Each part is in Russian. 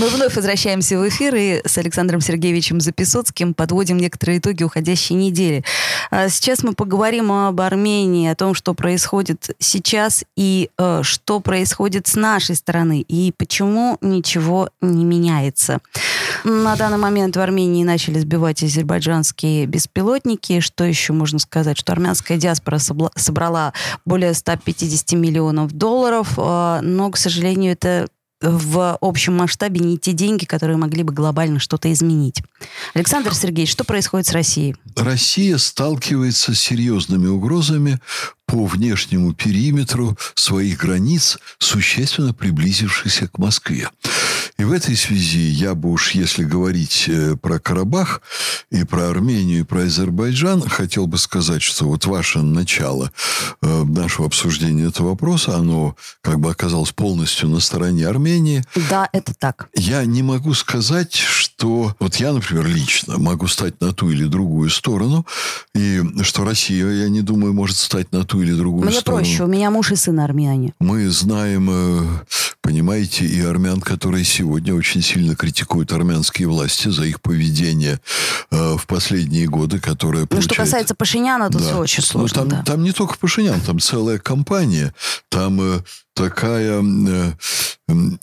Мы вновь возвращаемся в эфир и с Александром Сергеевичем Записоцким подводим некоторые итоги уходящей недели. А сейчас мы поговорим об Армении, о том, что происходит сейчас и э, что происходит с нашей стороны и почему ничего не меняется. На данный момент в Армении начали сбивать азербайджанские беспилотники. Что еще можно сказать? Что армянская диаспора собрала более 150 миллионов долларов, э, но, к сожалению, это в общем масштабе не те деньги, которые могли бы глобально что-то изменить. Александр Сергеевич, что происходит с Россией? Россия сталкивается с серьезными угрозами по внешнему периметру своих границ, существенно приблизившихся к Москве. И в этой связи я бы уж, если говорить э, про Карабах и про Армению, и про Азербайджан, хотел бы сказать, что вот ваше начало э, нашего обсуждения этого вопроса, оно как бы оказалось полностью на стороне Армении. Да, это так. Я не могу сказать, что... Вот я, например, лично могу стать на ту или другую сторону, и что Россия, я не думаю, может стать на ту или другую Мне сторону. проще, у меня муж и сын армяне. Мы знаем, э, понимаете, и армян, которые сегодня очень сильно критикуют армянские власти за их поведение э, в последние годы, которое Ну, получает... что касается Пашиняна, тут Да. все очень Ну, сложно. там, да. там не только Пашинян, там целая компания. Там э, такая э,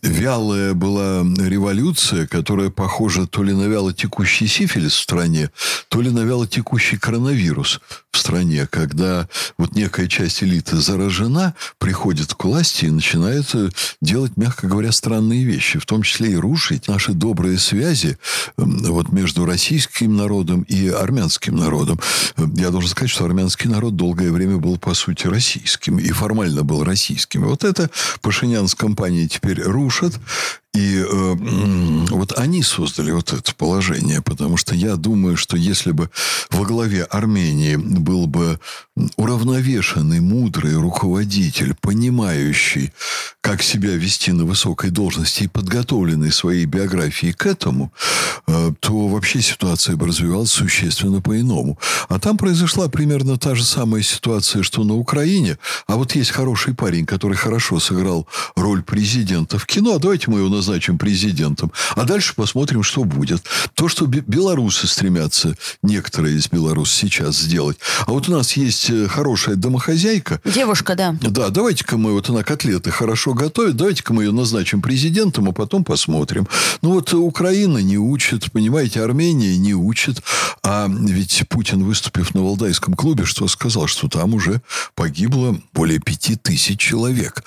вялая была революция, которая похожа то ли на вяло текущий сифилис в стране, то ли на вяло текущий коронавирус в стране, когда вот некая часть элиты заражена, приходит к власти и начинает э, делать, мягко говоря, странные вещи, в том числе и рушить наши добрые связи вот между российским народом и армянским народом. Э, Я должен сказать, что армянский народ долгое время был, по сути, российским и формально был российским. Вот это Пашинян с компанией теперь рушат. И э, вот они создали вот это положение, потому что я думаю, что если бы во главе Армении был бы уравновешенный, мудрый руководитель, понимающий, как себя вести на высокой должности и подготовленный своей биографией к этому, э, то вообще ситуация бы развивалась существенно по-иному. А там произошла примерно та же самая ситуация, что на Украине. А вот есть хороший парень, который хорошо сыграл роль президента в кино. А давайте мы его назначим президентом. А дальше посмотрим, что будет. То, что бе- белорусы стремятся, некоторые из белорус сейчас сделать. А вот у нас есть э, хорошая домохозяйка, Девушка, да. да, давайте-ка мы, вот она котлеты хорошо готовит, давайте-ка мы ее назначим президентом, а потом посмотрим. Ну вот Украина не учит, понимаете, Армения не учит. А ведь Путин, выступив на Валдайском клубе, что сказал? Что там уже погибло более пяти тысяч человек.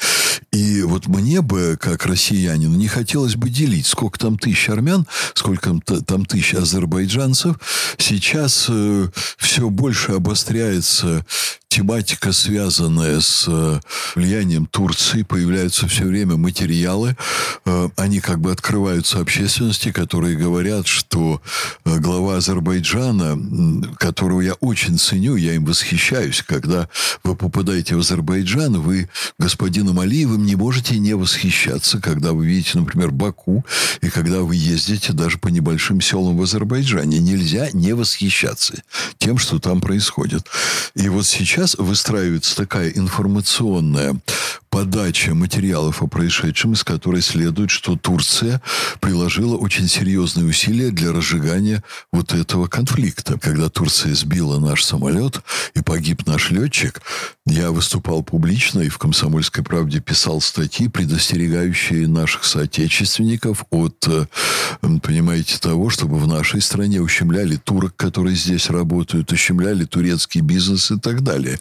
И вот мне бы, как россиянину, не хотелось бы делить, сколько там тысяч армян, сколько там тысяч азербайджанцев. Сейчас все больше обостряется тематика, связанная с э, влиянием Турции, появляются все время материалы, э, они как бы открываются общественности, которые говорят, что э, глава Азербайджана, которого я очень ценю, я им восхищаюсь, когда вы попадаете в Азербайджан, вы господином Алиевым не можете не восхищаться, когда вы видите, например, Баку, и когда вы ездите даже по небольшим селам в Азербайджане. Нельзя не восхищаться тем, что там происходит. И вот сейчас выстраивается такая информационная подача материалов о происшедшем, из которой следует, что Турция приложила очень серьезные усилия для разжигания вот этого конфликта. Когда Турция сбила наш самолет и погиб наш летчик, я выступал публично и в «Комсомольской правде» писал статьи, предостерегающие наших соотечественников от, э, понимаете, того, чтобы в нашей стране ущемляли турок, которые здесь работают, ущемляли турецкий бизнес и так далее.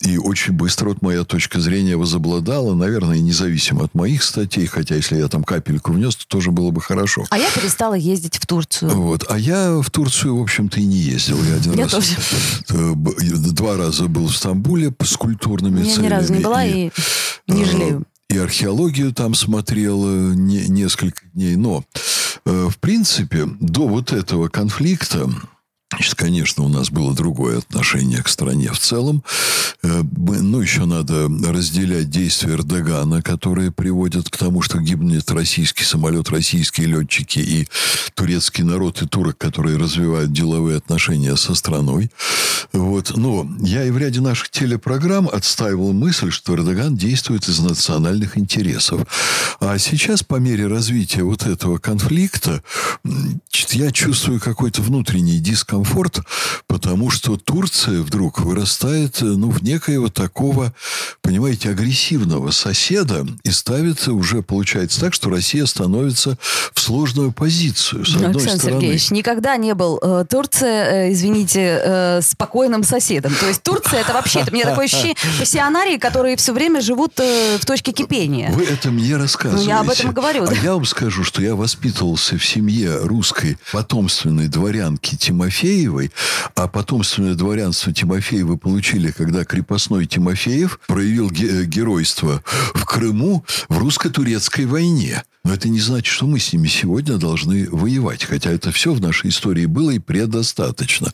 И очень быстро вот моя точка зрения возобладала, наверное, независимо от моих статей, хотя если я там капельку внес, то тоже было бы хорошо. А я перестала ездить в Турцию. Вот. А я в Турцию, в общем-то, и не ездил. Я один Я раз... тоже. э, Два раза был в Стамбуле с культурными Я ни целями. разу не была и не э, жалею. И археологию там смотрел не- несколько дней. Но, э, в принципе, до вот этого конфликта Значит, конечно, у нас было другое отношение к стране в целом. Э, ну, еще надо разделять действия Эрдогана, которые приводят к тому, что гибнет российский самолет, российские летчики и турецкий народ и турок, которые развивают деловые отношения со страной. Вот. Но я и в ряде наших телепрограмм отстаивал мысль, что Эрдоган действует из национальных интересов. А сейчас, по мере развития вот этого конфликта, я чувствую какой-то внутренний дискомфорт, потому что Турция вдруг вырастает ну, в некоего такого, понимаете, агрессивного соседа и ставится уже, получается так, что Россия становится в сложную позицию. С одной Александр стороны. Сергеевич, никогда не был э, Турция, э, извините, э, спокойным соседом. То есть Турция это вообще, это мне такое ощущение, пассионарии, которые все время живут э, в точке кипения. Вы это мне рассказываете. Ну, я об этом и говорю. А да. я вам скажу, что я воспитывался в семье русской потомственной дворянки Тимофеевой, а потомственное дворянство Тимофеевы получили, когда крепостной Тимофеев проявил ге- геройство в Крыму в русско-турецкой войне. Но это не значит, что мы с ними сегодня должны воевать. Хотя это все в нашей истории было и предостаточно.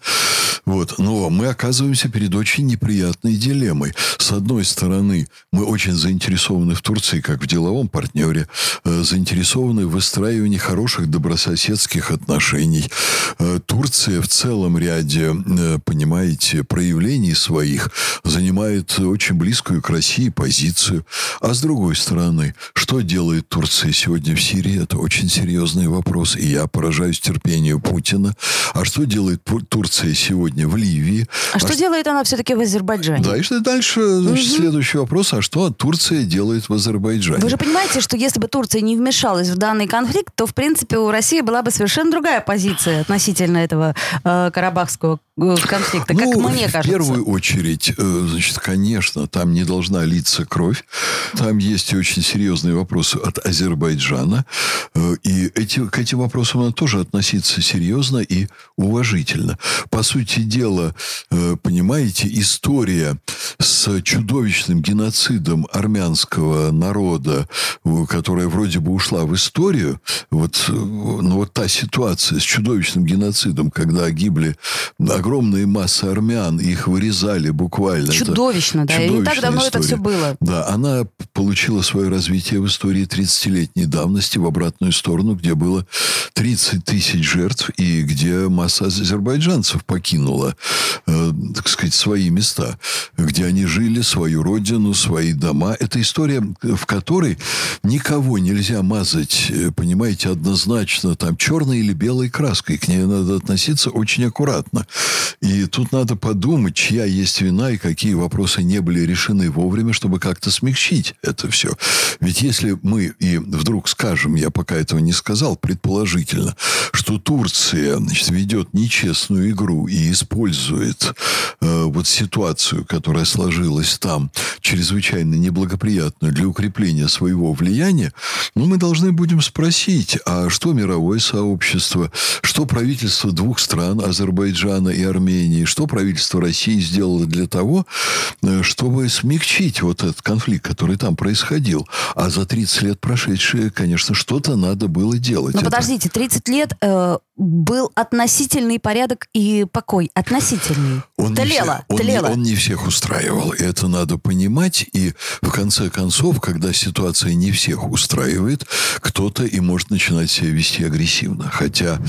Вот. Но мы оказываемся перед очень неприятной дилеммой. С одной стороны, мы очень заинтересованы в Турции, как в деловом партнере, э, заинтересованы в выстраивании хороших добрососедских отношений. Э, Турция в целом ряде, э, понимаете, проявлений своих занимает очень близкую к России позицию. А с другой стороны, что делает Турция сегодня в Сирии? Это очень серьезный вопрос. И я поражаюсь терпению Путина. А что делает Турция сегодня в Ливии? А что ш- делает она все-таки в Азербайджане? Да, и что дальше, значит, следующий вопрос. А что Турция делает в Азербайджане? Вы же понимаете, что если бы Турция не вмешалась в данный конфликт, то, в принципе, у России была бы совершенно другая позиция относительно этого э, карабахского э, конфликта, как Ну, мне в кажется. первую очередь, э, значит, конечно, там не должна литься кровь. Там есть и очень серьезные вопросы от Азербайджана. Э, И эти, к этим вопросам надо тоже относиться серьезно и уважительно. По сути дела, э, понимаете, история с чудовищным геноцидом армянского народа, которая вроде бы ушла в историю, вот, э, ну, вот та ситуация с чудовищным геноцидом, когда гибли огромные массы армян, их вырезали буквально. Это Чудовищно, да. И не так давно это история. все было. Да, она получила свое развитие в истории 30-летней давности в обратную сторону, где было 30 тысяч жертв и где масса азербайджанцев покинула, э, так сказать, свои места, где они жили, свою родину, свои дома. Это история, в которой никого нельзя мазать, э, понимаете, однозначно там черной или белой краской. К ней надо относиться очень аккуратно. И тут надо подумать, чья есть вина и какие вопросы не были решены вовремя, чтобы как-то смягчить это все. Ведь если мы и вдруг скажем, я пока этого не сказал, предположительно, что Турция значит, ведет нечестную игру и использует вот ситуацию, которая сложилась там, чрезвычайно неблагоприятную для укрепления своего влияния, ну, мы должны будем спросить, а что мировое сообщество, что правительство двух стран, Азербайджана и Армении, что правительство России сделало для того, э, чтобы смягчить вот этот конфликт, который там происходил. А за 30 лет прошедшие, конечно, что-то надо было делать. Но Это- подождите, 30 лет э, был относительный порядок и покой. Относительный. Он не тлело, он, не, тлело. он не всех устраивал. Это надо понимать. И в конце концов, когда ситуация не всех устраивает, кто-то и может начинать себя вести агрессивно. Хотя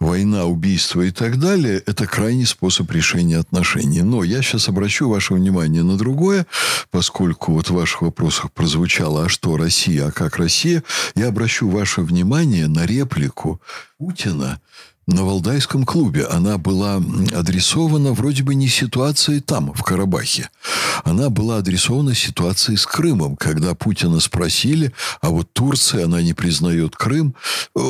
война, убийство и так далее – это крайний способ решения отношений. Но я сейчас обращу ваше внимание на другое, поскольку вот в ваших вопросах прозвучало «А что Россия? А как Россия?», я обращу ваше внимание на реплику Путина на Валдайском клубе. Она была адресована вроде бы не ситуации там, в Карабахе. Она была адресована ситуации с Крымом, когда Путина спросили, а вот Турция, она не признает Крым. Э,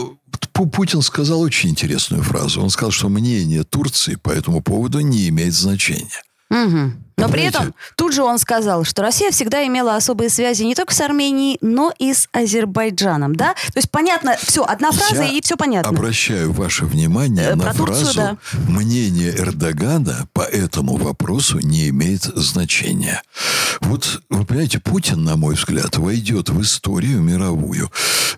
Пу- Путин сказал очень интересную фразу. Он сказал, что мнение Турции по этому поводу не имеет значения. Мгм. Но при этом тут же он сказал, что Россия всегда имела особые связи не только с Арменией, но и с Азербайджаном, да? То есть понятно, все, одна фраза Я и все понятно. обращаю ваше внимание Э, на Турцию, фразу да. «Мнение Эрдогана по этому вопросу не имеет значения». Вот, вы понимаете, Путин, на мой взгляд, войдет в историю мировую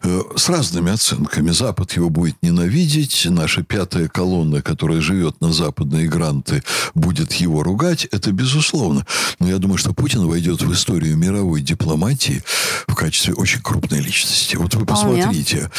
э, с разными оценками. Запад его будет ненавидеть, наша пятая колонна, которая живет на западные гранты, будет его ругать. Это безусловно. Но я думаю, что Путин войдет в историю мировой дипломатии в качестве очень крупной личности. Вот вы посмотрите,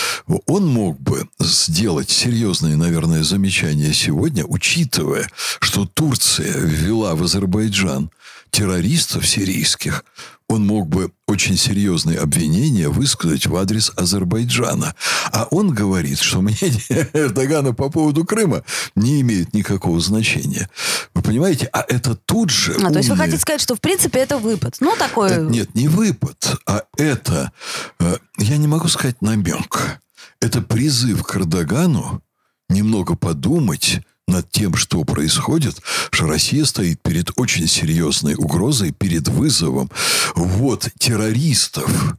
он мог бы сделать серьезные, наверное, замечания сегодня, учитывая, что Турция ввела в Азербайджан террористов сирийских, он мог бы очень серьезные обвинения высказать в адрес Азербайджана. А он говорит, что мнение Эрдогана по поводу Крыма не имеет никакого значения. Вы понимаете? А это тут же... А, то есть вы умные- хотите сказать, что в принципе это выпад. Ну, такой... это- нет, не выпад, а это, э, я не могу сказать намек. Это призыв к Эрдогану немного подумать над тем, что происходит, что Россия стоит перед очень серьезной угрозой, перед вызовом. Вот террористов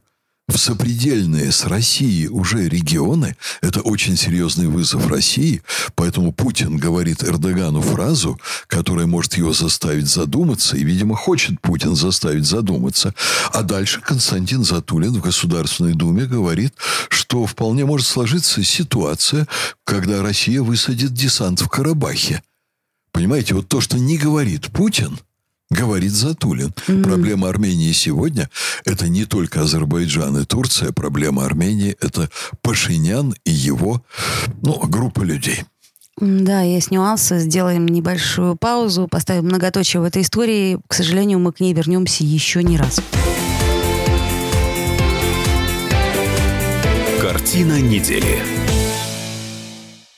в сопредельные с Россией уже регионы, это очень серьезный вызов России, поэтому Путин говорит Эрдогану фразу, которая может его заставить задуматься, и, видимо, хочет Путин заставить задуматься. А дальше Константин Затулин в Государственной Думе говорит, что вполне может сложиться ситуация, когда Россия высадит десант в Карабахе. Понимаете, вот то, что не говорит Путин, говорит Затулин. Проблема Армении сегодня – это не только Азербайджан и Турция. Проблема Армении – это Пашинян и его ну, группа людей. Да, есть нюансы. Сделаем небольшую паузу, поставим многоточие в этой истории. К сожалению, мы к ней вернемся еще не раз. Картина недели.